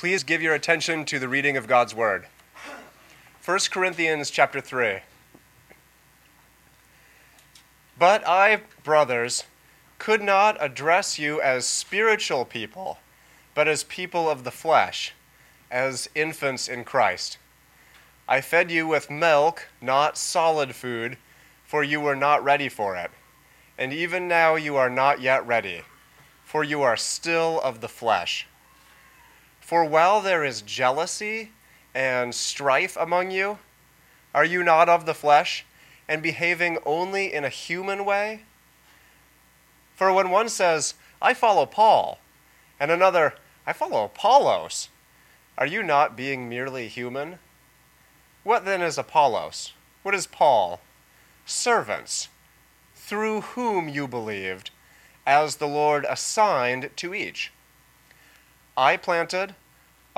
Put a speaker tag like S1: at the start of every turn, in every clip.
S1: Please give your attention to the reading of God's word. 1 Corinthians chapter 3. But I, brothers, could not address you as spiritual people, but as people of the flesh, as infants in Christ. I fed you with milk, not solid food, for you were not ready for it. And even now you are not yet ready, for you are still of the flesh. For while there is jealousy and strife among you, are you not of the flesh, and behaving only in a human way? For when one says, I follow Paul, and another, I follow Apollos, are you not being merely human? What then is Apollos? What is Paul? Servants, through whom you believed, as the Lord assigned to each. I planted,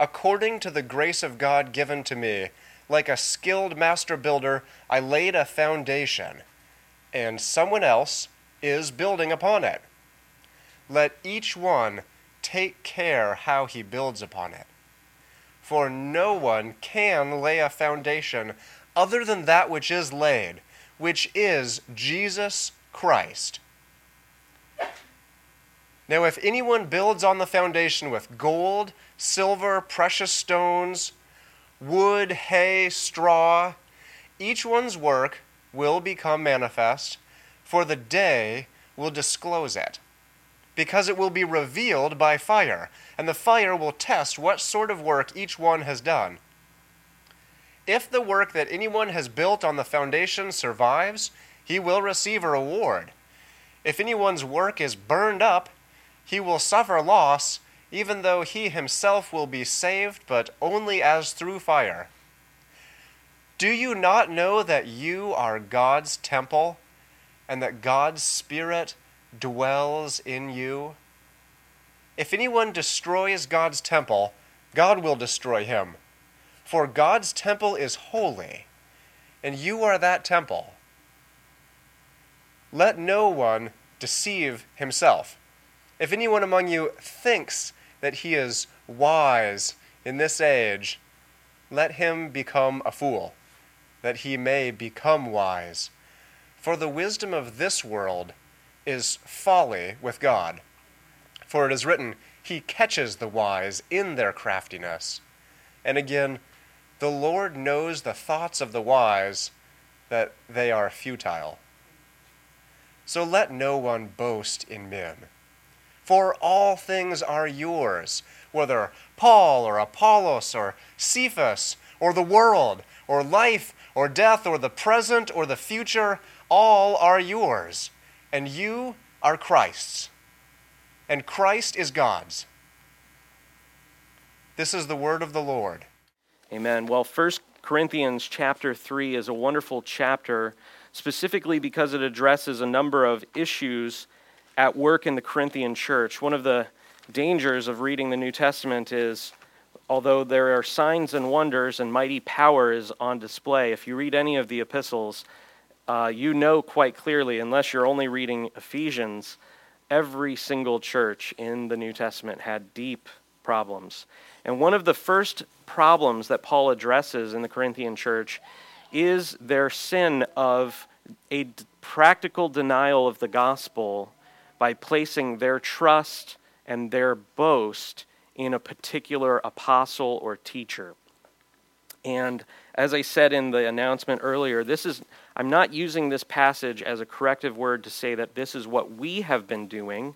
S1: According to the grace of God given to me, like a skilled master builder, I laid a foundation, and someone else is building upon it. Let each one take care how he builds upon it. For no one can lay a foundation other than that which is laid, which is Jesus Christ. Now, if anyone builds on the foundation with gold, silver, precious stones, wood, hay, straw, each one's work will become manifest, for the day will disclose it, because it will be revealed by fire, and the fire will test what sort of work each one has done. If the work that anyone has built on the foundation survives, he will receive a reward. If anyone's work is burned up, he will suffer loss, even though he himself will be saved, but only as through fire. Do you not know that you are God's temple, and that God's Spirit dwells in you? If anyone destroys God's temple, God will destroy him. For God's temple is holy, and you are that temple. Let no one deceive himself. If anyone among you thinks that he is wise in this age, let him become a fool, that he may become wise. For the wisdom of this world is folly with God. For it is written, He catches the wise in their craftiness. And again, the Lord knows the thoughts of the wise, that they are futile. So let no one boast in men. For all things are yours, whether Paul or Apollos or Cephas or the world or life or death or the present or the future, all are yours, and you are Christ's, and Christ is God's. This is the word of the Lord.
S2: Amen. Well, 1 Corinthians chapter 3 is a wonderful chapter specifically because it addresses a number of issues at work in the Corinthian church. One of the dangers of reading the New Testament is although there are signs and wonders and mighty power is on display, if you read any of the epistles, uh, you know quite clearly, unless you're only reading Ephesians, every single church in the New Testament had deep problems. And one of the first problems that Paul addresses in the Corinthian church is their sin of a practical denial of the gospel by placing their trust and their boast in a particular apostle or teacher. And as I said in the announcement earlier, this is I'm not using this passage as a corrective word to say that this is what we have been doing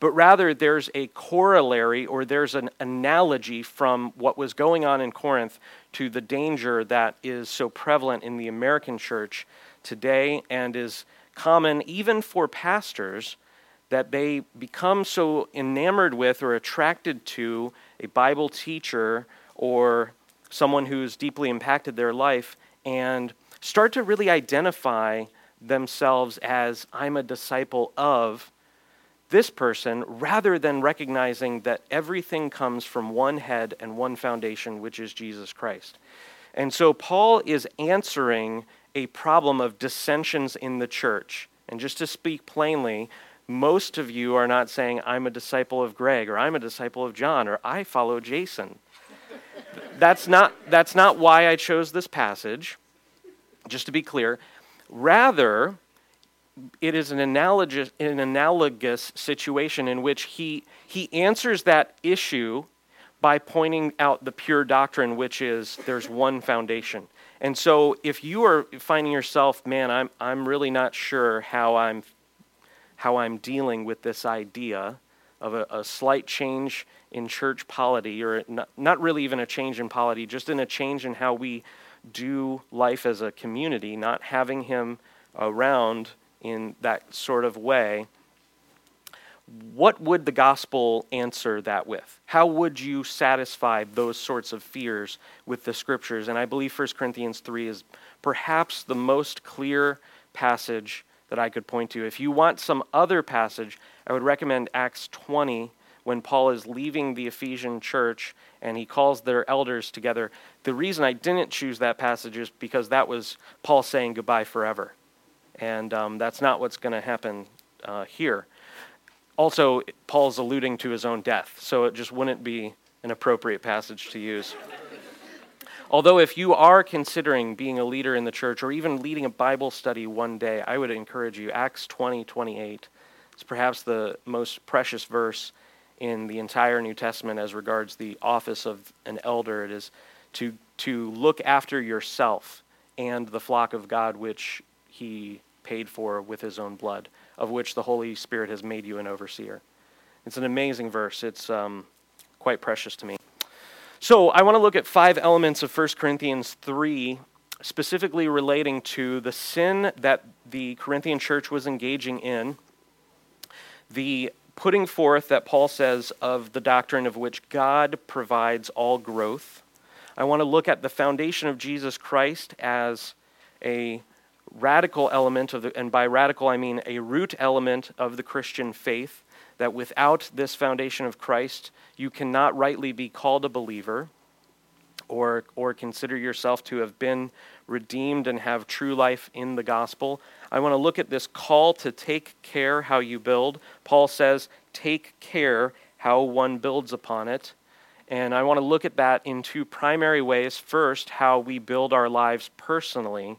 S2: but rather there's a corollary or there's an analogy from what was going on in Corinth to the danger that is so prevalent in the American church today and is common even for pastors that they become so enamored with or attracted to a Bible teacher or someone who's deeply impacted their life and start to really identify themselves as I'm a disciple of this person rather than recognizing that everything comes from one head and one foundation, which is Jesus Christ. And so Paul is answering a problem of dissensions in the church. And just to speak plainly, most of you are not saying, I'm a disciple of Greg, or I'm a disciple of John, or I follow Jason. that's, not, that's not why I chose this passage, just to be clear. Rather, it is an analogous, an analogous situation in which he, he answers that issue by pointing out the pure doctrine, which is there's one foundation. And so if you are finding yourself, man, I'm, I'm really not sure how I'm, how I'm dealing with this idea of a, a slight change in church polity, or not, not really even a change in polity, just in a change in how we do life as a community, not having him around in that sort of way, what would the gospel answer that with? How would you satisfy those sorts of fears with the scriptures? And I believe 1 Corinthians 3 is perhaps the most clear passage that I could point to. If you want some other passage, I would recommend Acts 20 when Paul is leaving the Ephesian church and he calls their elders together. The reason I didn't choose that passage is because that was Paul saying goodbye forever. And um, that's not what's going to happen uh, here. Also, Paul's alluding to his own death, so it just wouldn't be an appropriate passage to use. Although, if you are considering being a leader in the church or even leading a Bible study one day, I would encourage you. Acts 20 28 is perhaps the most precious verse in the entire New Testament as regards the office of an elder. It is to, to look after yourself and the flock of God which he paid for with his own blood, of which the Holy Spirit has made you an overseer. It's an amazing verse. It's um, quite precious to me. So I want to look at five elements of 1 Corinthians 3, specifically relating to the sin that the Corinthian church was engaging in, the putting forth that Paul says of the doctrine of which God provides all growth. I want to look at the foundation of Jesus Christ as a radical element of the, and by radical I mean a root element of the Christian faith, that without this foundation of Christ, you cannot rightly be called a believer or, or consider yourself to have been redeemed and have true life in the gospel. I want to look at this call to take care how you build. Paul says, take care how one builds upon it. And I want to look at that in two primary ways. First, how we build our lives personally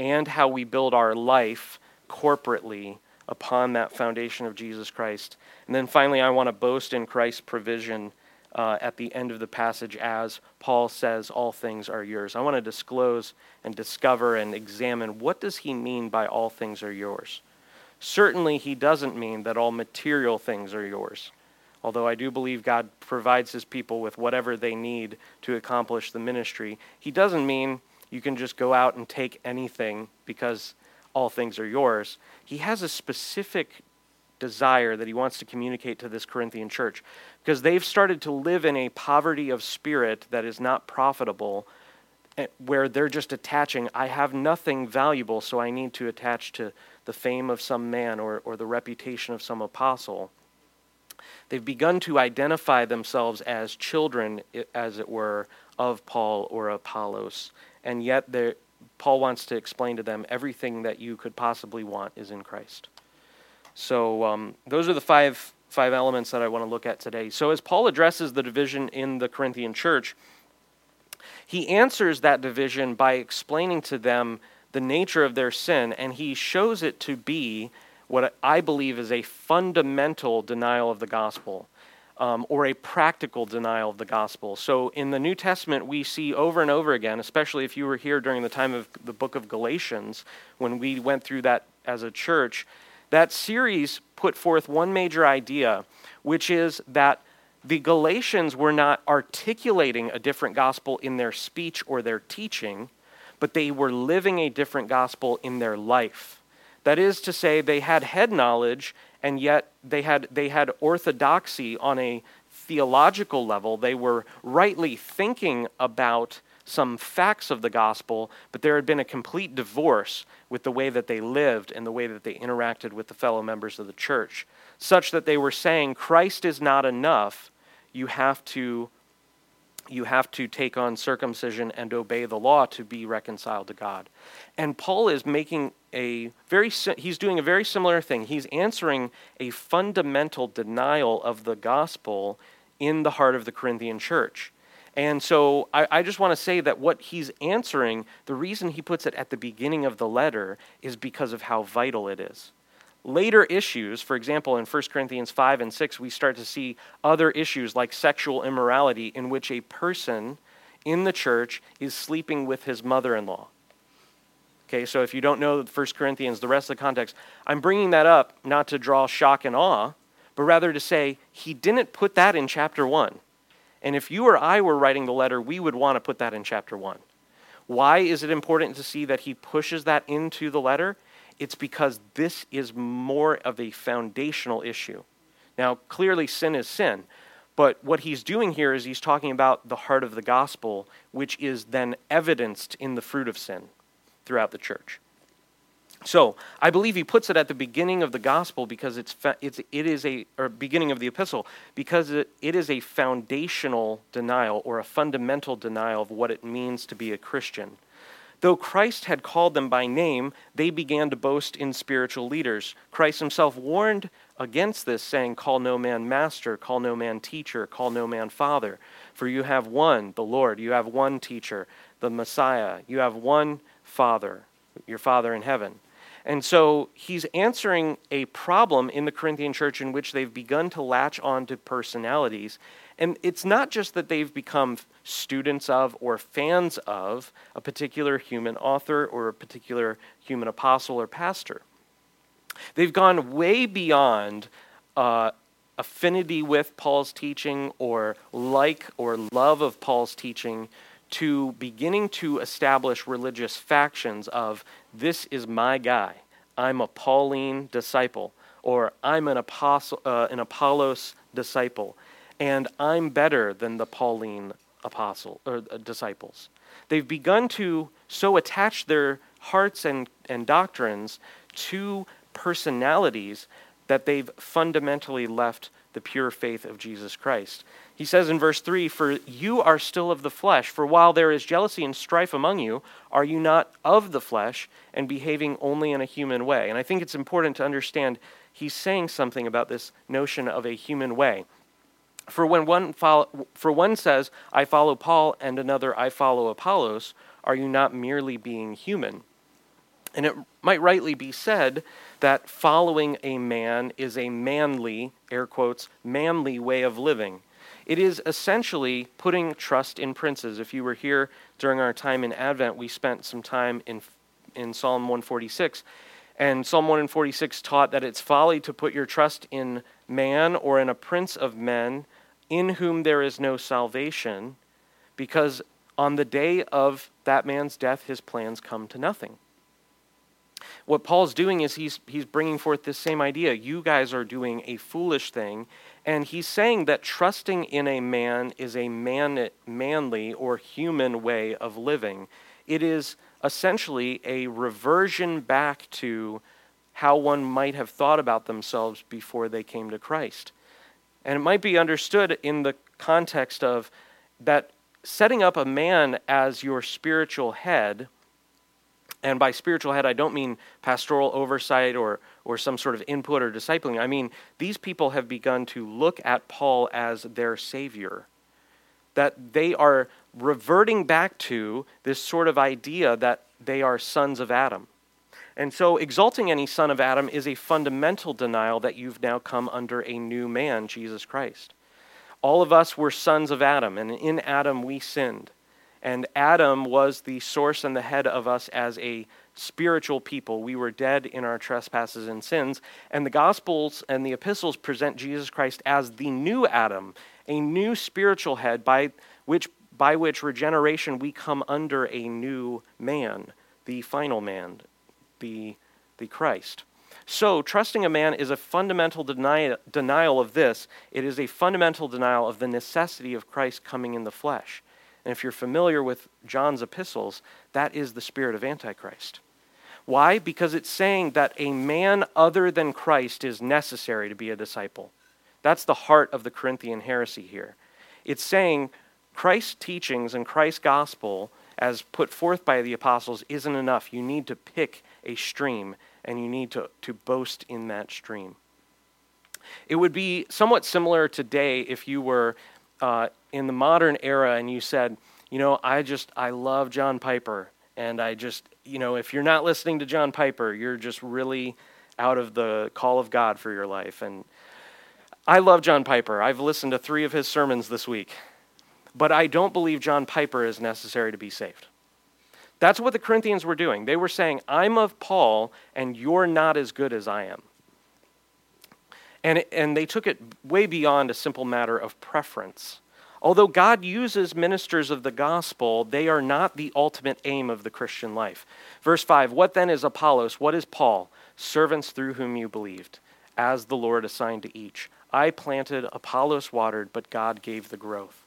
S2: and how we build our life corporately upon that foundation of Jesus Christ. And then finally, I want to boast in Christ's provision uh, at the end of the passage as Paul says, All things are yours. I want to disclose and discover and examine what does he mean by all things are yours. Certainly, he doesn't mean that all material things are yours. Although I do believe God provides his people with whatever they need to accomplish the ministry, he doesn't mean you can just go out and take anything because all things are yours. He has a specific desire that he wants to communicate to this Corinthian church because they've started to live in a poverty of spirit that is not profitable, eh, where they're just attaching, I have nothing valuable, so I need to attach to the fame of some man or, or the reputation of some apostle. They've begun to identify themselves as children, as it were, of Paul or Apollos and yet Paul wants to explain to them everything that you could possibly want is in Christ. So um, those are the five five elements that I want to look at today. So as Paul addresses the division in the Corinthian church, he answers that division by explaining to them the nature of their sin, and he shows it to be what I believe is a fundamental denial of the gospel um, or a practical denial of the gospel. So in the New Testament, we see over and over again, especially if you were here during the time of the book of Galatians, when we went through that as a church, that series put forth one major idea, which is that the Galatians were not articulating a different gospel in their speech or their teaching, but they were living a different gospel in their life. That is to say, they had head knowledge and yet they had, they had orthodoxy on a theological level, they were rightly thinking about some facts of the gospel, but there had been a complete divorce with the way that they lived and the way that they interacted with the fellow members of the church, such that they were saying Christ is not enough. You have to you have to take on circumcision and obey the law to be reconciled to God. And Paul is making a very he's doing a very similar thing. He's answering a fundamental denial of the gospel in the heart of the Corinthian church. And so I, I just want to say that what he's answering, the reason he puts it at the beginning of the letter is because of how vital it is. Later issues, for example, in 1 Corinthians 5 and 6, we start to see other issues like sexual immorality in which a person in the church is sleeping with his mother in law. Okay, so if you don't know 1 Corinthians, the rest of the context, I'm bringing that up not to draw shock and awe, but rather to say he didn't put that in chapter 1. And if you or I were writing the letter, we would want to put that in chapter 1. Why is it important to see that he pushes that into the letter? It's because this is more of a foundational issue. Now, clearly, sin is sin. But what he's doing here is he's talking about the heart of the gospel, which is then evidenced in the fruit of sin throughout the church. So I believe he puts it at the beginning of the gospel because it's, it's it is a or beginning of the epistle because it, it is a foundational denial or a fundamental denial of what it means to be a Christian. Though Christ had called them by name, they began to boast in spiritual leaders. Christ himself warned against this, saying, Call no man master, call no man teacher, call no man father. For you have one, the Lord, you have one teacher, the Messiah, you have one Father, your Father in heaven. And so he's answering a problem in the Corinthian church in which they've begun to latch on to personalities. And it's not just that they've become students of or fans of a particular human author or a particular human apostle or pastor. They've gone way beyond uh, affinity with Paul's teaching or like or love of Paul's teaching to beginning to establish religious factions of this is my guy. I'm a Pauline disciple, or I'm an, apostle, uh, an Apollos disciple, and I'm better than the Pauline apostle or uh, disciples. They've begun to so attach their hearts and, and doctrines to personalities that they've fundamentally left the pure faith of Jesus Christ. He says in verse 3 For you are still of the flesh, for while there is jealousy and strife among you, are you not of the flesh and behaving only in a human way? And I think it's important to understand he's saying something about this notion of a human way. For when one follow, for one says, I follow Paul, and another, I follow Apollos, are you not merely being human? And it might rightly be said that following a man is a manly, air quotes, manly way of living. It is essentially putting trust in princes. If you were here during our time in Advent, we spent some time in, in Psalm 146. And Psalm 146 taught that it's folly to put your trust in man or in a prince of men in whom there is no salvation, because on the day of that man's death, his plans come to nothing. What Paul's doing is he's, he's bringing forth this same idea. You guys are doing a foolish thing, and he's saying that trusting in a man is a man, manly or human way of living. It is essentially a reversion back to how one might have thought about themselves before they came to Christ. And it might be understood in the context of that setting up a man as your spiritual head and by spiritual head, I don't mean pastoral oversight or, or some sort of input or discipling. I mean, these people have begun to look at Paul as their savior. That they are reverting back to this sort of idea that they are sons of Adam. And so, exalting any son of Adam is a fundamental denial that you've now come under a new man, Jesus Christ. All of us were sons of Adam, and in Adam we sinned. And Adam was the source and the head of us as a spiritual people. We were dead in our trespasses and sins. And the Gospels and the epistles present Jesus Christ as the new Adam, a new spiritual head by which, by which regeneration we come under a new man, the final man, the, the Christ. So, trusting a man is a fundamental deni- denial of this. It is a fundamental denial of the necessity of Christ coming in the flesh. And if you're familiar with John's epistles, that is the spirit of Antichrist. Why? Because it's saying that a man other than Christ is necessary to be a disciple. That's the heart of the Corinthian heresy here. It's saying Christ's teachings and Christ's gospel, as put forth by the apostles, isn't enough. You need to pick a stream and you need to, to boast in that stream. It would be somewhat similar today if you were uh, in the modern era and you said, you know, I just, I love John Piper. And I just, you know, if you're not listening to John Piper, you're just really out of the call of God for your life. And I love John Piper. I've listened to three of his sermons this week. But I don't believe John Piper is necessary to be saved. That's what the Corinthians were doing. They were saying, I'm of Paul, and you're not as good as I am. And, and they took it way beyond a simple matter of preference. Although God uses ministers of the gospel, they are not the ultimate aim of the Christian life. Verse 5 What then is Apollos? What is Paul? Servants through whom you believed, as the Lord assigned to each. I planted, Apollos watered, but God gave the growth.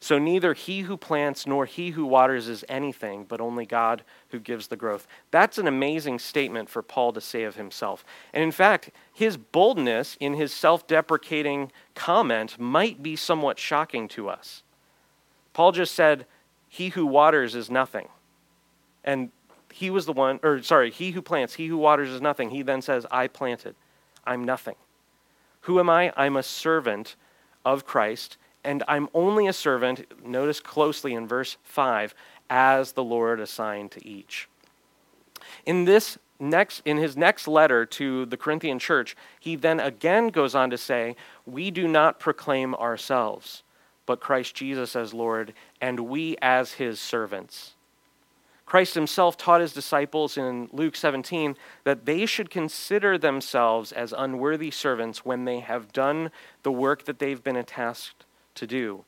S2: So neither he who plants nor he who waters is anything, but only God who gives the growth. That's an amazing statement for Paul to say of himself. And in fact, his boldness in his self deprecating comment might be somewhat shocking to us. Paul just said, He who waters is nothing. And he was the one, or sorry, he who plants, he who waters is nothing. He then says, I planted. I'm nothing. Who am I? I'm a servant of Christ and I'm only a servant, notice closely in verse 5, as the Lord assigned to each. In this next in his next letter to the Corinthian church, he then again goes on to say, "We do not proclaim ourselves, but Christ Jesus as Lord, and we as his servants." Christ himself taught his disciples in Luke 17 that they should consider themselves as unworthy servants when they have done the work that they've been tasked to do.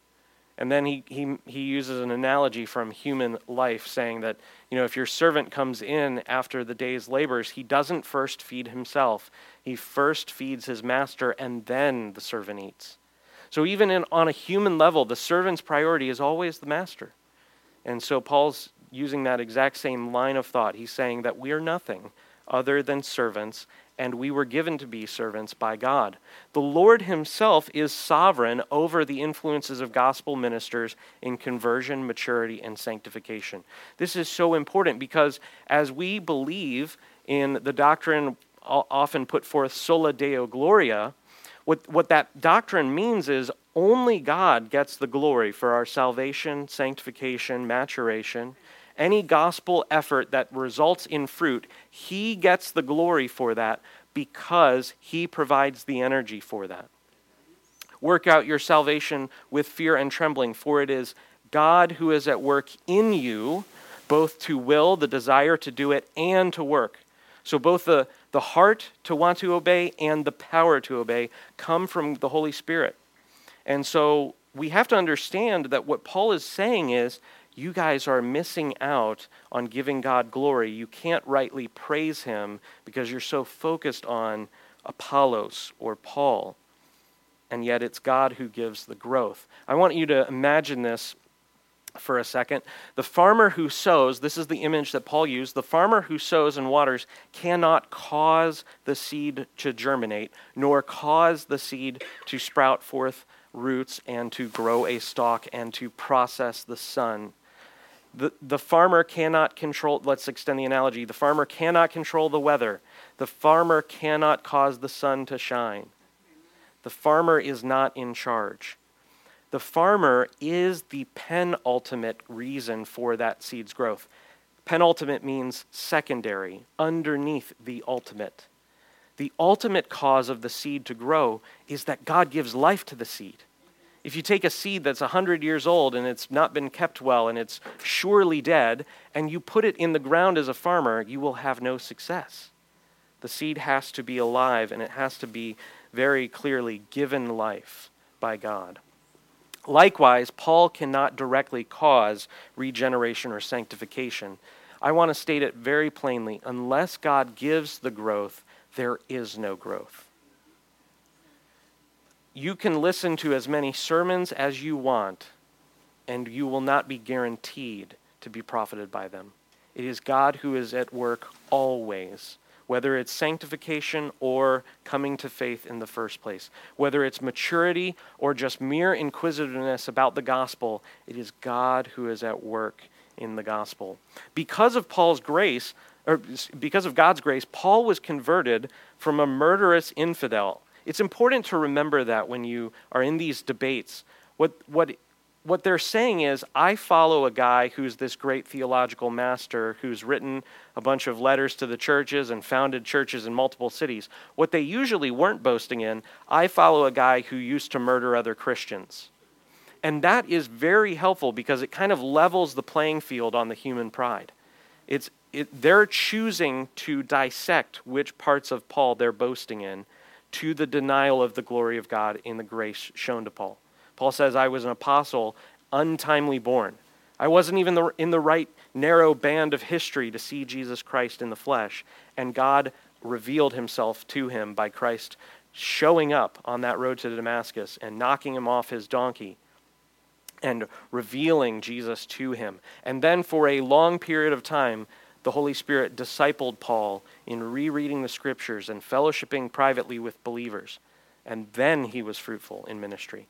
S2: And then he, he, he uses an analogy from human life, saying that, you know, if your servant comes in after the day's labors, he doesn't first feed himself. He first feeds his master, and then the servant eats. So even in, on a human level, the servant's priority is always the master. And so Paul's using that exact same line of thought. He's saying that we are nothing other than servants, and we were given to be servants by God. The Lord Himself is sovereign over the influences of gospel ministers in conversion, maturity, and sanctification. This is so important because as we believe in the doctrine often put forth sola deo gloria, what, what that doctrine means is only God gets the glory for our salvation, sanctification, maturation any gospel effort that results in fruit, He gets the glory for that because He provides the energy for that. Work out your salvation with fear and trembling, for it is God who is at work in you, both to will, the desire to do it, and to work. So both the, the heart to want to obey and the power to obey come from the Holy Spirit. And so we have to understand that what Paul is saying is you guys are missing out on giving God glory. You can't rightly praise him because you're so focused on Apollos or Paul. And yet it's God who gives the growth. I want you to imagine this for a second. The farmer who sows, this is the image that Paul used, the farmer who sows and waters cannot cause the seed to germinate, nor cause the seed to sprout forth roots and to grow a stalk and to process the sun. The, the farmer cannot control, let's extend the analogy. The farmer cannot control the weather. The farmer cannot cause the sun to shine. The farmer is not in charge. The farmer is the penultimate reason for that seed's growth. Penultimate means secondary, underneath the ultimate. The ultimate cause of the seed to grow is that God gives life to the seed. If you take a seed that's 100 years old and it's not been kept well and it's surely dead, and you put it in the ground as a farmer, you will have no success. The seed has to be alive and it has to be very clearly given life by God. Likewise, Paul cannot directly cause regeneration or sanctification. I want to state it very plainly unless God gives the growth, there is no growth. You can listen to as many sermons as you want, and you will not be guaranteed to be profited by them. It is God who is at work always, whether it's sanctification or coming to faith in the first place, whether it's maturity or just mere inquisitiveness about the gospel, it is God who is at work in the gospel. Because of Paul's grace, or because of God's grace, Paul was converted from a murderous infidel. It's important to remember that when you are in these debates. What, what what they're saying is, I follow a guy who's this great theological master who's written a bunch of letters to the churches and founded churches in multiple cities. What they usually weren't boasting in, I follow a guy who used to murder other Christians. And that is very helpful because it kind of levels the playing field on the human pride. It's, it, they're choosing to dissect which parts of Paul they're boasting in to the denial of the glory of God in the grace shown to Paul. Paul says, I was an apostle, untimely born. I wasn't even the, in the right narrow band of history to see Jesus Christ in the flesh. And God revealed himself to him by Christ showing up on that road to Damascus and knocking him off his donkey and revealing Jesus to him. And then for a long period of time, the Holy Spirit discipled Paul in rereading the scriptures and fellowshipping privately with believers. And then he was fruitful in ministry.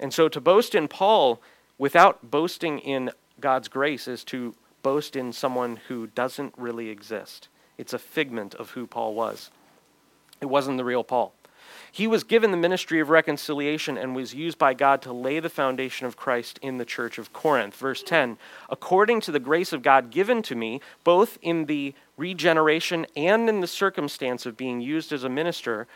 S2: And so to boast in Paul without boasting in God's grace is to boast in someone who doesn't really exist. It's a figment of who Paul was. It wasn't the real Paul. He was given the ministry of reconciliation and was used by God to lay the foundation of Christ in the church of Corinth. Verse 10 According to the grace of God given to me, both in the regeneration and in the circumstance of being used as a minister,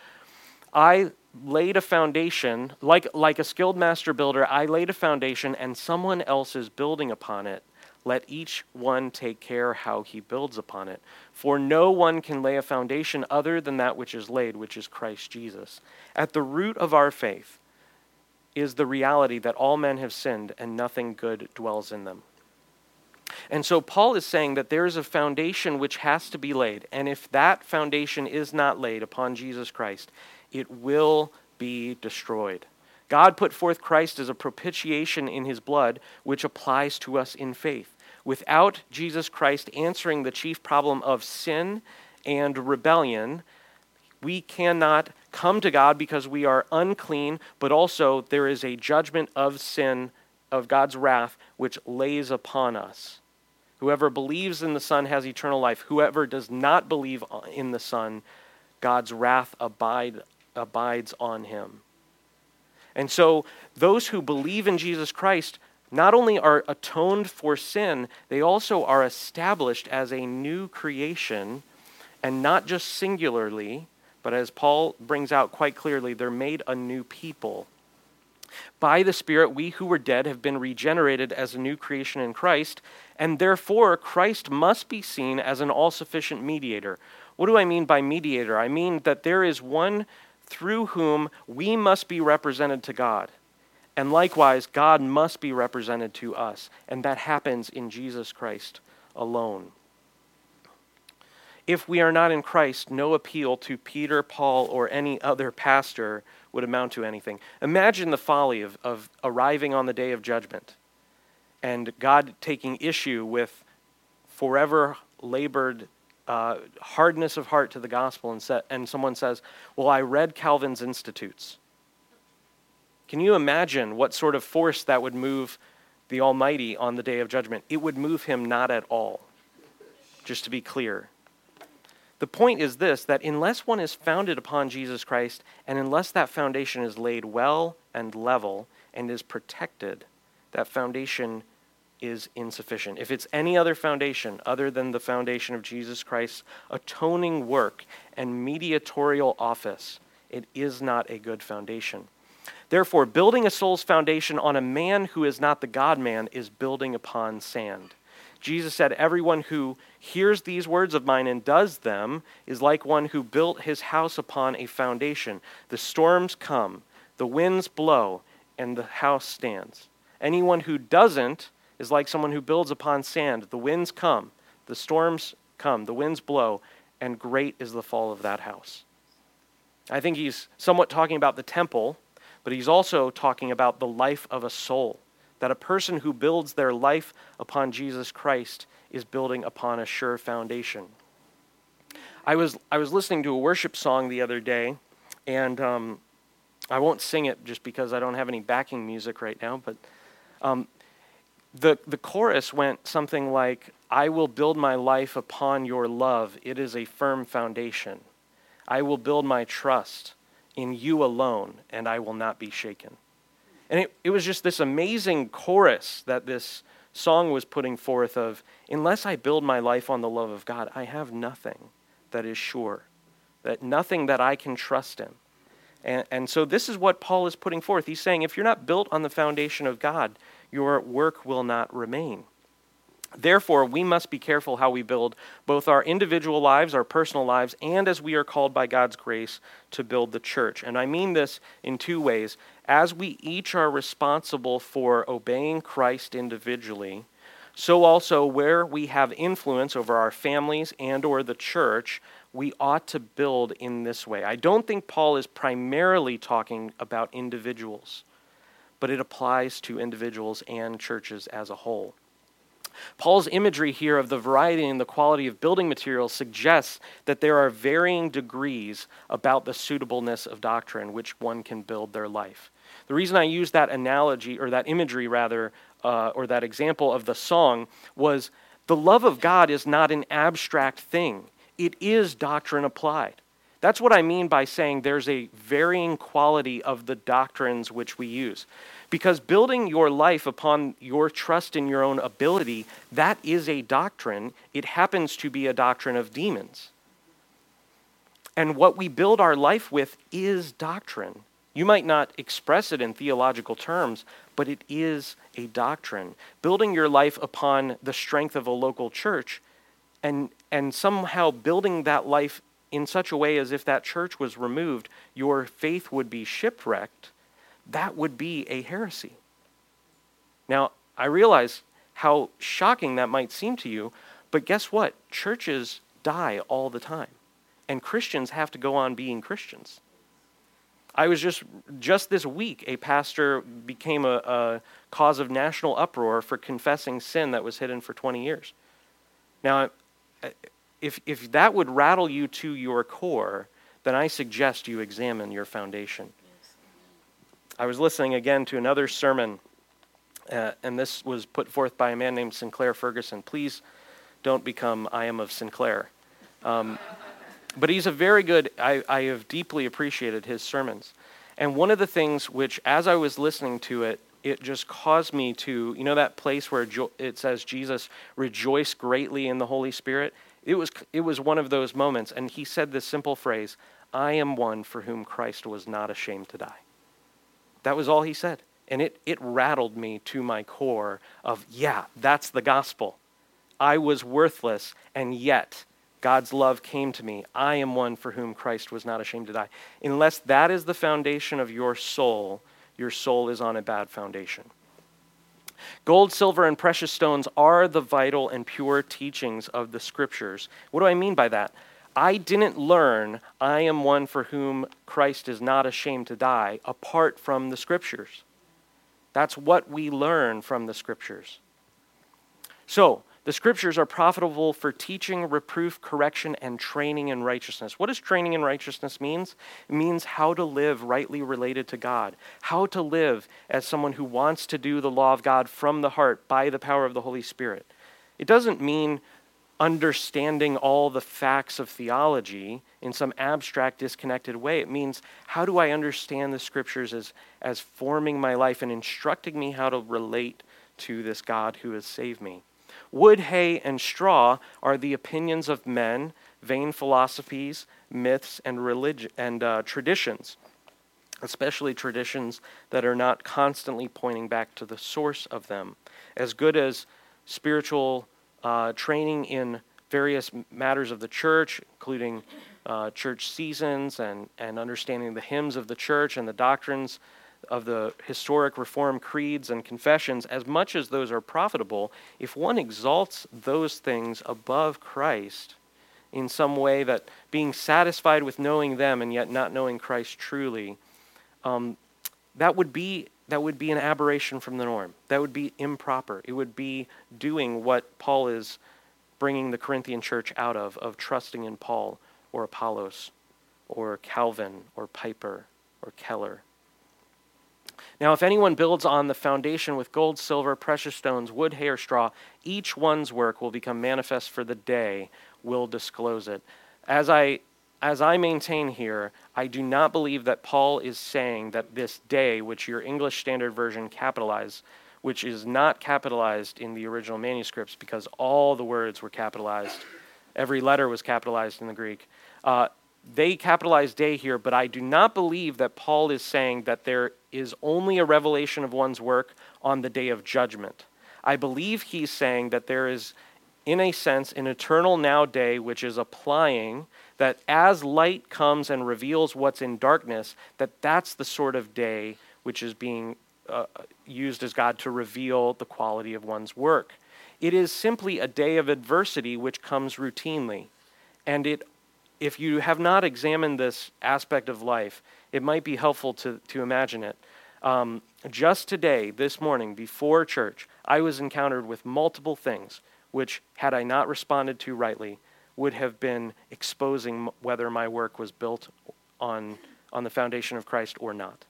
S2: I laid a foundation, like, like a skilled master builder, I laid a foundation and someone else is building upon it. Let each one take care how he builds upon it. For no one can lay a foundation other than that which is laid, which is Christ Jesus. At the root of our faith is the reality that all men have sinned and nothing good dwells in them. And so Paul is saying that there is a foundation which has to be laid. And if that foundation is not laid upon Jesus Christ, it will be destroyed. God put forth Christ as a propitiation in his blood, which applies to us in faith. Without Jesus Christ answering the chief problem of sin and rebellion, we cannot come to God because we are unclean, but also there is a judgment of sin, of God's wrath, which lays upon us. Whoever believes in the Son has eternal life. Whoever does not believe in the Son, God's wrath abide abides on him. And so, those who believe in Jesus Christ not only are atoned for sin, they also are established as a new creation, and not just singularly, but as Paul brings out quite clearly, they're made a new people. By the Spirit, we who were dead have been regenerated as a new creation in Christ, and therefore Christ must be seen as an all sufficient mediator. What do I mean by mediator? I mean that there is one through whom we must be represented to God. And likewise, God must be represented to us. And that happens in Jesus Christ alone. If we are not in Christ, no appeal to Peter, Paul, or any other pastor would amount to anything. Imagine the folly of, of arriving on the day of judgment and God taking issue with forever labored uh, hardness of heart to the gospel and, set, and someone says, Well, I read Calvin's Institutes. Can you imagine what sort of force that would move the Almighty on the day of judgment? It would move him not at all, just to be clear. The point is this that unless one is founded upon Jesus Christ, and unless that foundation is laid well and level and is protected, that foundation is insufficient. If it's any other foundation other than the foundation of Jesus Christ's atoning work and mediatorial office, it is not a good foundation. Therefore, building a soul's foundation on a man who is not the God man is building upon sand. Jesus said, Everyone who hears these words of mine and does them is like one who built his house upon a foundation. The storms come, the winds blow, and the house stands. Anyone who doesn't is like someone who builds upon sand. The winds come, the storms come, the winds blow, and great is the fall of that house. I think he's somewhat talking about the temple, but he's also talking about the life of a soul. That a person who builds their life upon Jesus Christ is building upon a sure foundation. I was, I was listening to a worship song the other day, and um, I won't sing it just because I don't have any backing music right now, but um, the, the chorus went something like, I will build my life upon your love. It is a firm foundation. I will build my trust in you alone, and I will not be shaken. And it, it was just this amazing chorus that this song was putting forth of, unless I build my life on the love of God, I have nothing that is sure, that nothing that I can trust in. And, and so this is what Paul is putting forth. He's saying, if you're not built on the foundation of God, your work will not remain. Therefore, we must be careful how we build both our individual lives, our personal lives, and as we are called by God's grace to build the church. And I mean this in two ways. As we each are responsible for obeying Christ individually, so also where we have influence over our families and or the church, we ought to build in this way. I don't think Paul is primarily talking about individuals, but it applies to individuals and churches as a whole. Paul's imagery here of the variety and the quality of building materials suggests that there are varying degrees about the suitableness of doctrine which one can build their life. The reason I use that analogy, or that imagery rather, uh, or that example of the song, was the love of God is not an abstract thing, it is doctrine applied. That's what I mean by saying there's a varying quality of the doctrines which we use. Because building your life upon your trust in your own ability, that is a doctrine. It happens to be a doctrine of demons. And what we build our life with is doctrine. You might not express it in theological terms, but it is a doctrine. Building your life upon the strength of a local church and, and somehow building that life in such a way as if that church was removed, your faith would be shipwrecked that would be a heresy. Now, I realize how shocking that might seem to you, but guess what? Churches die all the time, and Christians have to go on being Christians. I was just just this week a pastor became a, a, cause of national uproar for confessing sin that was hidden for 20 years. Now, if if that would rattle you to your core, then I suggest you examine your foundation. I was listening again to another sermon, uh, and this was put forth by a man named Sinclair Ferguson. Please don't become I am of Sinclair. Um, but he's a very good, I, I have deeply appreciated his sermons. And one of the things which, as I was listening to it, it just caused me to, you know, that place where it says Jesus rejoiced greatly in the Holy Spirit? It was, it was one of those moments. And he said this simple phrase I am one for whom Christ was not ashamed to die. That was all he said. And it, it rattled me to my core of, yeah, that's the gospel. I was worthless, and yet God's love came to me. I am one for whom Christ was not ashamed to die. Unless that is the foundation of your soul, your soul is on a bad foundation. Gold, silver, and precious stones are the vital and pure teachings of the scriptures. What do I mean by that? I didn't learn I am one for whom Christ is not ashamed to die apart from the scriptures. That's what we learn from the scriptures. So, the scriptures are profitable for teaching, reproof, correction, and training in righteousness. What does training in righteousness means? It means how to live rightly related to God, how to live as someone who wants to do the law of God from the heart by the power of the Holy Spirit. It doesn't mean understanding all the facts of theology in some abstract, disconnected way. It means how do I understand the scriptures as, as forming my life and instructing me how to relate to this God who has saved me? Wood, hay, and straw are the opinions of men, vain philosophies, myths, and, and uh, traditions, especially traditions that are not constantly pointing back to the source of them. As good as spiritual uh, training in various matters of the church, including uh, church seasons and, and understanding the hymns of the church and the doctrines of the historic reform creeds and confessions, as much as those are profitable, if one exalts those things above Christ, in some way that being satisfied with knowing them and yet not knowing Christ truly, um, that would be that would be an aberration from the norm. That would be improper. It would be doing what Paul is bringing the Corinthian church out of, of trusting in Paul or Apollos or Calvin or Piper or Keller. Now, if anyone builds on the foundation with gold, silver, precious stones, wood, hay, or straw, each one's work will become manifest for the day will disclose it. As I as I maintain here, I do not believe that Paul is saying that this day, which your English Standard Version capitalized, which is not capitalized in the original manuscripts because all the words were capitalized, every letter was capitalized in the Greek. Uh, they capitalize day here, but I do not believe that Paul is saying that there is only a revelation of one's work on the day of judgment. I believe he's saying that there is in a sense, an eternal now day, which is applying that as light comes and reveals what's in darkness, that that's the sort of day which is being uh, used as God to reveal the quality of one's work. It is simply a day of adversity which comes routinely. And it, if you have not examined this aspect of life, it might be helpful to, to imagine it. Um, just today, this morning, before church, I was encountered with multiple things which, had I not responded to rightly, would have been exposing whether my work was built on, on the foundation of Christ or not.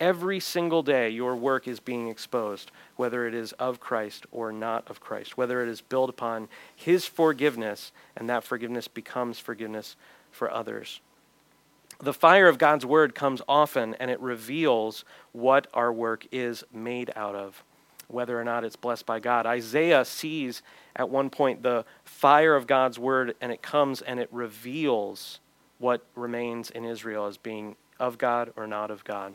S2: Every single day, your work is being exposed, whether it is of Christ or not of Christ, whether it is built upon His forgiveness, and that forgiveness becomes forgiveness for others. The fire of God's word comes often, and it reveals what our work is made out of whether or not it's blessed by God. Isaiah sees at one point the fire of God's word, and it comes and it reveals what remains in Israel as being of God or not of God.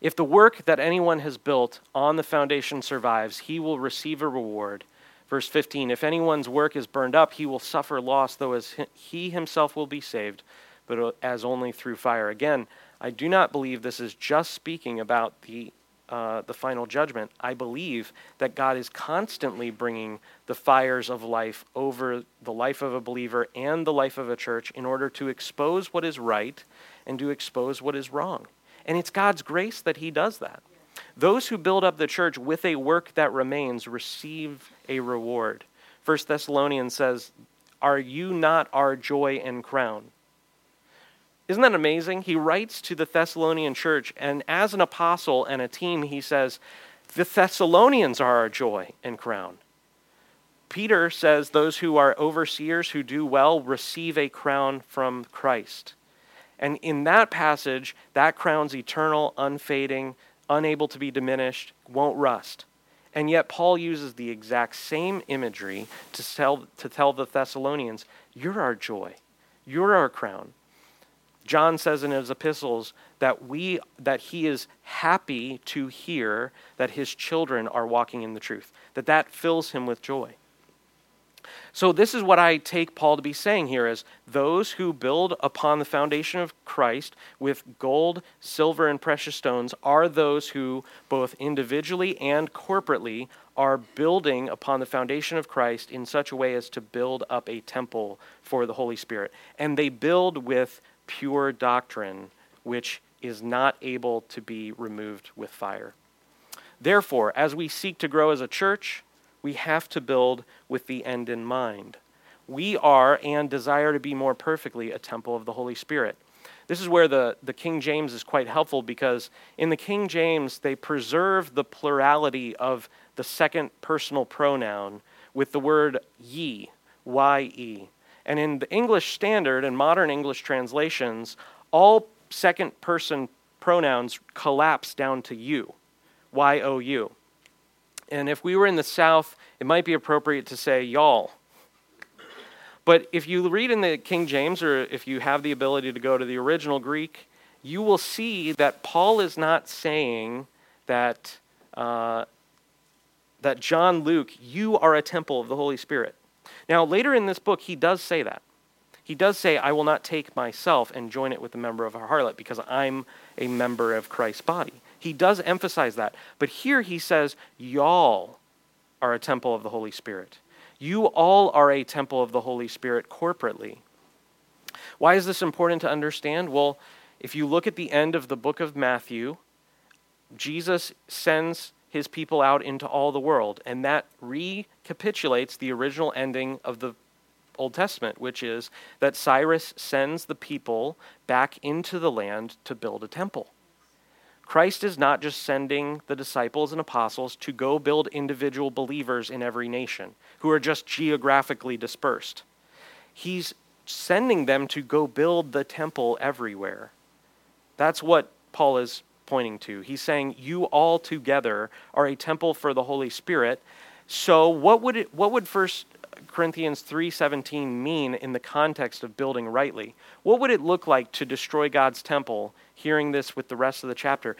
S2: If the work that anyone has built on the foundation survives, he will receive a reward. Verse 15 If anyone's work is burned up, he will suffer loss, though as he himself will be saved, but as only through fire. Again, I do not believe this is just speaking about the uh, the final judgment, I believe that God is constantly bringing the fires of life over the life of a believer and the life of a church in order to expose what is right and to expose what is wrong. And it's God's grace that He does that. Those who build up the church with a work that remains receive a reward. First Thessalonians says, Are you not our joy and crown? Isn't that amazing? He writes to the Thessalonian church, and as an apostle and a team, he says, The Thessalonians are our joy and crown. Peter says, Those who are overseers who do well receive a crown from Christ. And in that passage, that crown's eternal, unfading, unable to be diminished, won't rust. And yet, Paul uses the exact same imagery to tell, to tell the Thessalonians, You're our joy, you're our crown. John says in his epistles that we that he is happy to hear that his children are walking in the truth. That that fills him with joy. So this is what I take Paul to be saying here is those who build upon the foundation of Christ with gold, silver and precious stones are those who both individually and corporately are building upon the foundation of Christ in such a way as to build up a temple for the Holy Spirit. And they build with pure doctrine which is not able to be removed with fire. Therefore, as we seek to grow as a church, we have to build with the end in mind. We are and desire to be more perfectly a temple of the Holy Spirit. This is where the, the King James is quite helpful because in the King James, they preserve the plurality of the second personal pronoun with the word ye, Y E. And in the English Standard and modern English translations, all second person pronouns collapse down to you, Y O U. And if we were in the South, it might be appropriate to say y'all. But if you read in the King James, or if you have the ability to go to the original Greek, you will see that Paul is not saying that, uh, that John Luke, you are a temple of the Holy Spirit. Now, later in this book, he does say that. He does say, I will not take myself and join it with the member of a harlot because I'm a member of Christ's body. He does emphasize that. But here he says, Y'all are a temple of the Holy Spirit. You all are a temple of the Holy Spirit corporately. Why is this important to understand? Well, if you look at the end of the book of Matthew, Jesus sends his people out into all the world, and that recapitulates the original ending of the Old Testament, which is that Cyrus sends the people back into the land to build a temple. Christ is not just sending the disciples and apostles to go build individual believers in every nation who are just geographically dispersed. He's sending them to go build the temple everywhere. That's what Paul is pointing to. He's saying you all together are a temple for the Holy Spirit. So what would it what would first Corinthians 3:17 mean in the context of building rightly? What would it look like to destroy God's temple? Hearing this with the rest of the chapter.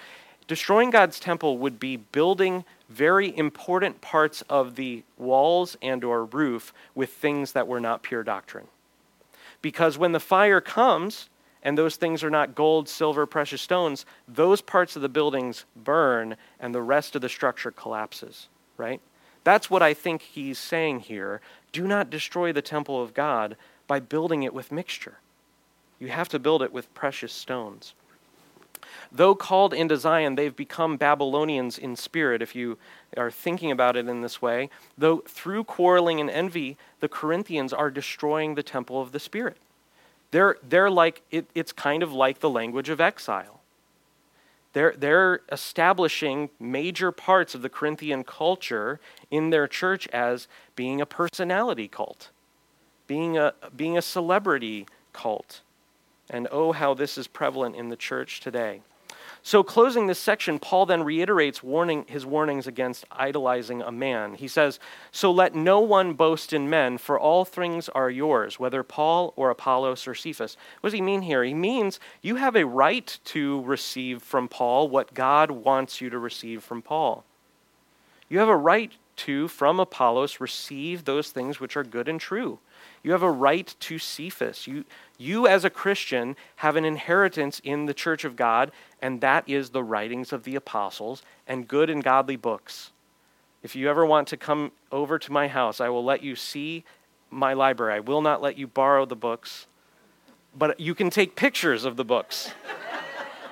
S2: Destroying God's temple would be building very important parts of the walls and or roof with things that were not pure doctrine. Because when the fire comes, and those things are not gold, silver, precious stones, those parts of the buildings burn and the rest of the structure collapses, right? That's what I think he's saying here. Do not destroy the temple of God by building it with mixture. You have to build it with precious stones. Though called into Zion, they've become Babylonians in spirit, if you are thinking about it in this way. Though through quarreling and envy, the Corinthians are destroying the temple of the Spirit. They're, they're like, it, it's kind of like the language of exile. They're, they're establishing major parts of the Corinthian culture in their church as being a personality cult, being a, being a celebrity cult. And oh, how this is prevalent in the church today. So, closing this section, Paul then reiterates warning, his warnings against idolizing a man. He says, So let no one boast in men, for all things are yours, whether Paul or Apollos or Cephas. What does he mean here? He means you have a right to receive from Paul what God wants you to receive from Paul. You have a right to, from Apollos, receive those things which are good and true. You have a right to Cephas. You, you, as a Christian, have an inheritance in the church of God, and that is the writings of the apostles and good and godly books. If you ever want to come over to my house, I will let you see my library. I will not let you borrow the books, but you can take pictures of the books.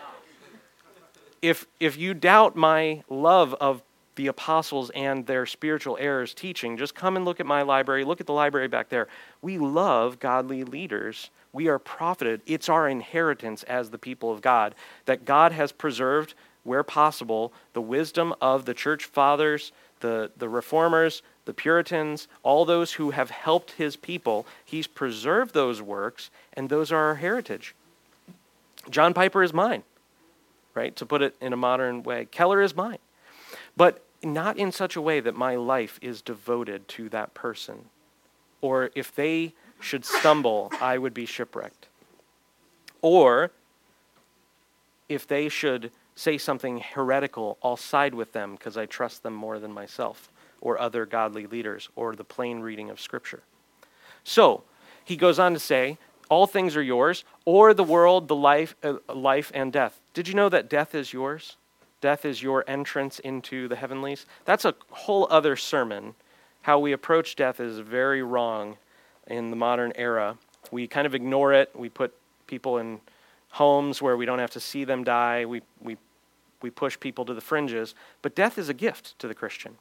S2: if, if you doubt my love of the apostles and their spiritual heirs teaching, just come and look at my library. Look at the library back there. We love godly leaders. We are profited. It's our inheritance as the people of God that God has preserved, where possible, the wisdom of the church fathers, the, the reformers, the Puritans, all those who have helped his people. He's preserved those works, and those are our heritage. John Piper is mine, right? To put it in a modern way, Keller is mine. But not in such a way that my life is devoted to that person. Or if they should stumble, I would be shipwrecked. Or if they should say something heretical, I'll side with them because I trust them more than myself or other godly leaders or the plain reading of Scripture. So, he goes on to say, all things are yours, or the world, the life, uh, life and death. Did you know that death is yours? Death is your entrance into the heavenlies. That's a whole other sermon. How we approach death is very wrong in the modern era. We kind of ignore it. We put people in homes where we don't have to see them die. We, we, we push people to the fringes. But death is a gift to the Christian.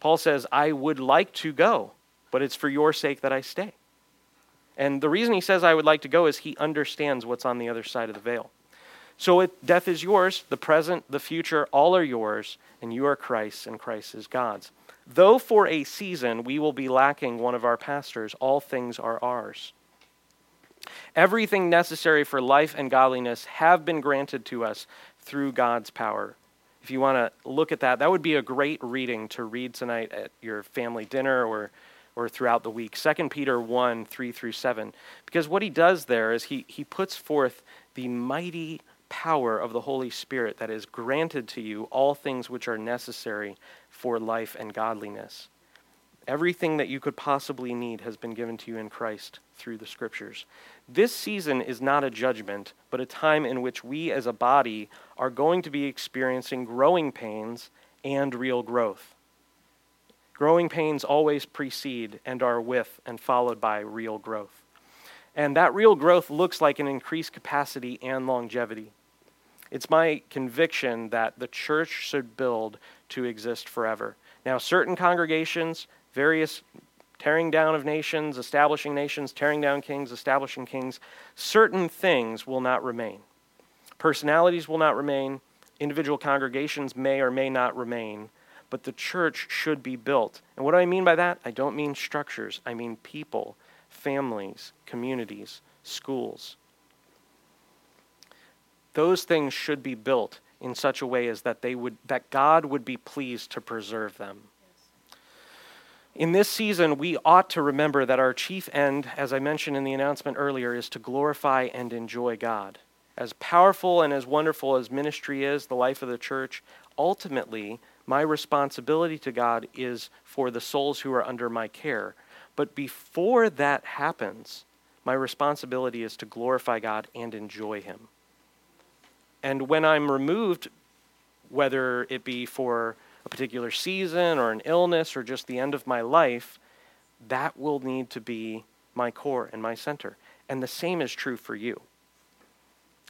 S2: Paul says, I would like to go, but it's for your sake that I stay. And the reason he says I would like to go is he understands what's on the other side of the veil. So death is yours, the present, the future, all are yours, and you are Christ's, and Christ is God's. Though for a season we will be lacking one of our pastors, all things are ours. Everything necessary for life and godliness have been granted to us through God's power. If you want to look at that, that would be a great reading to read tonight at your family dinner or, or throughout the week. 2 Peter 1 3 through 7. Because what he does there is he, he puts forth the mighty power of the Holy Spirit that is granted to you all things which are necessary for life and godliness. Everything that you could possibly need has been given to you in Christ through the Scriptures. This season is not a judgment, but a time in which we as a body are going to be experiencing growing pains and real growth. Growing pains always precede and are with and followed by real growth. And that real growth looks like an increased capacity and longevity. It's my conviction that the church should build to exist forever. Now, certain congregations, various tearing down of nations, establishing nations, tearing down kings, establishing kings, certain things will not remain. Personalities will not remain, individual congregations may or may not remain, but the church should be built. And what do I mean by that? I don't mean structures, I mean people, families, communities, schools. Those things should be built in such a way as that they would that God would be pleased to preserve them. In this season, we ought to remember that our chief end, as I mentioned in the announcement earlier, is to glorify and enjoy God. As powerful and as wonderful as ministry is, the life of the church, ultimately, my responsibility to God is for the souls who are under my care. But before that happens, my responsibility is to glorify God and enjoy Him. And when I'm removed, whether it be for a particular season or an illness or just the end of my life, that will need to be my core and my center. And the same is true for you.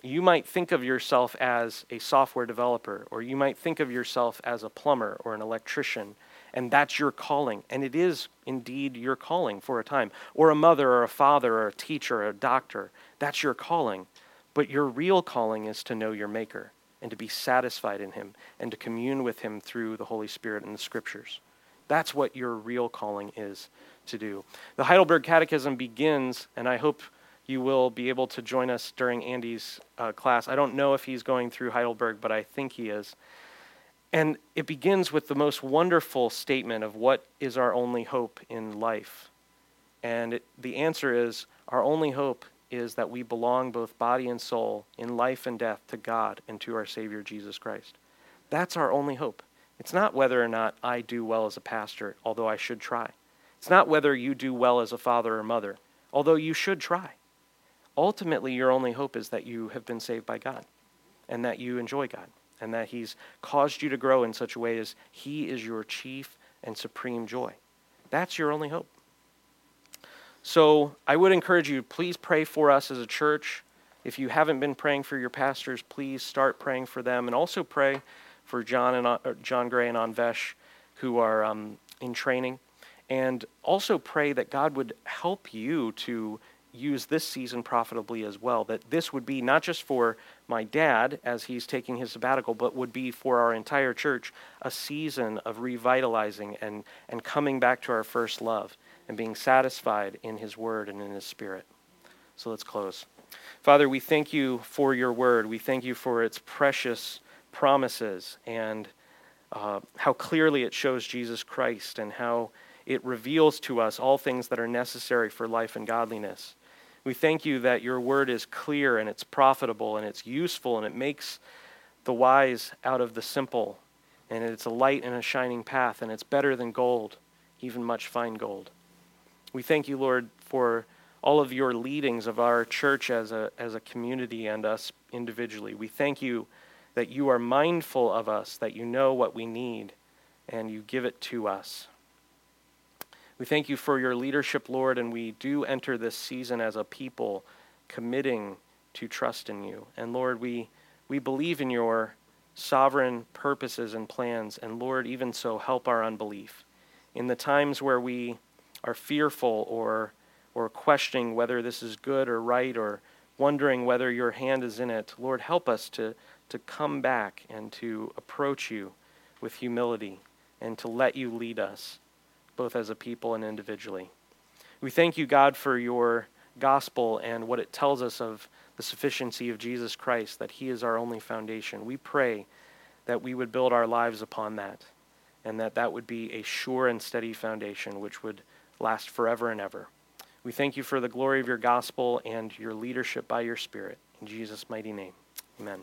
S2: You might think of yourself as a software developer, or you might think of yourself as a plumber or an electrician, and that's your calling. And it is indeed your calling for a time. Or a mother, or a father, or a teacher, or a doctor. That's your calling. But your real calling is to know your Maker and to be satisfied in Him and to commune with Him through the Holy Spirit and the Scriptures. That's what your real calling is to do. The Heidelberg Catechism begins, and I hope you will be able to join us during Andy's uh, class. I don't know if he's going through Heidelberg, but I think he is. And it begins with the most wonderful statement of what is our only hope in life. And it, the answer is our only hope is that we belong both body and soul in life and death to God and to our Savior Jesus Christ. That's our only hope. It's not whether or not I do well as a pastor, although I should try. It's not whether you do well as a father or mother, although you should try. Ultimately, your only hope is that you have been saved by God and that you enjoy God and that He's caused you to grow in such a way as He is your chief and supreme joy. That's your only hope. So I would encourage you, please pray for us as a church. If you haven't been praying for your pastors, please start praying for them, and also pray for John and uh, John Gray and Anvesh, who are um, in training, and also pray that God would help you to use this season profitably as well. That this would be not just for my dad as he's taking his sabbatical, but would be for our entire church a season of revitalizing and, and coming back to our first love and being satisfied in His Word and in His Spirit. So let's close. Father, we thank you for your Word. We thank you for its precious promises and uh, how clearly it shows Jesus Christ and how it reveals to us all things that are necessary for life and godliness. We thank you that your word is clear and it's profitable and it's useful and it makes the wise out of the simple and it's a light and a shining path and it's better than gold, even much fine gold. We thank you, Lord, for all of your leadings of our church as a, as a community and us individually. We thank you that you are mindful of us, that you know what we need, and you give it to us. We thank you for your leadership, Lord, and we do enter this season as a people committing to trust in you. And Lord, we, we believe in your sovereign purposes and plans, and Lord, even so, help our unbelief. In the times where we are fearful or, or questioning whether this is good or right or wondering whether your hand is in it, Lord, help us to, to come back and to approach you with humility and to let you lead us, both as a people and individually. We thank you, God, for your gospel and what it tells us of the sufficiency of Jesus Christ, that he is our only foundation. We pray that we would build our lives upon that and that that would be a sure and steady foundation which would last forever and ever. We thank you for the glory of your gospel and your leadership by your Spirit. In Jesus' mighty name, amen.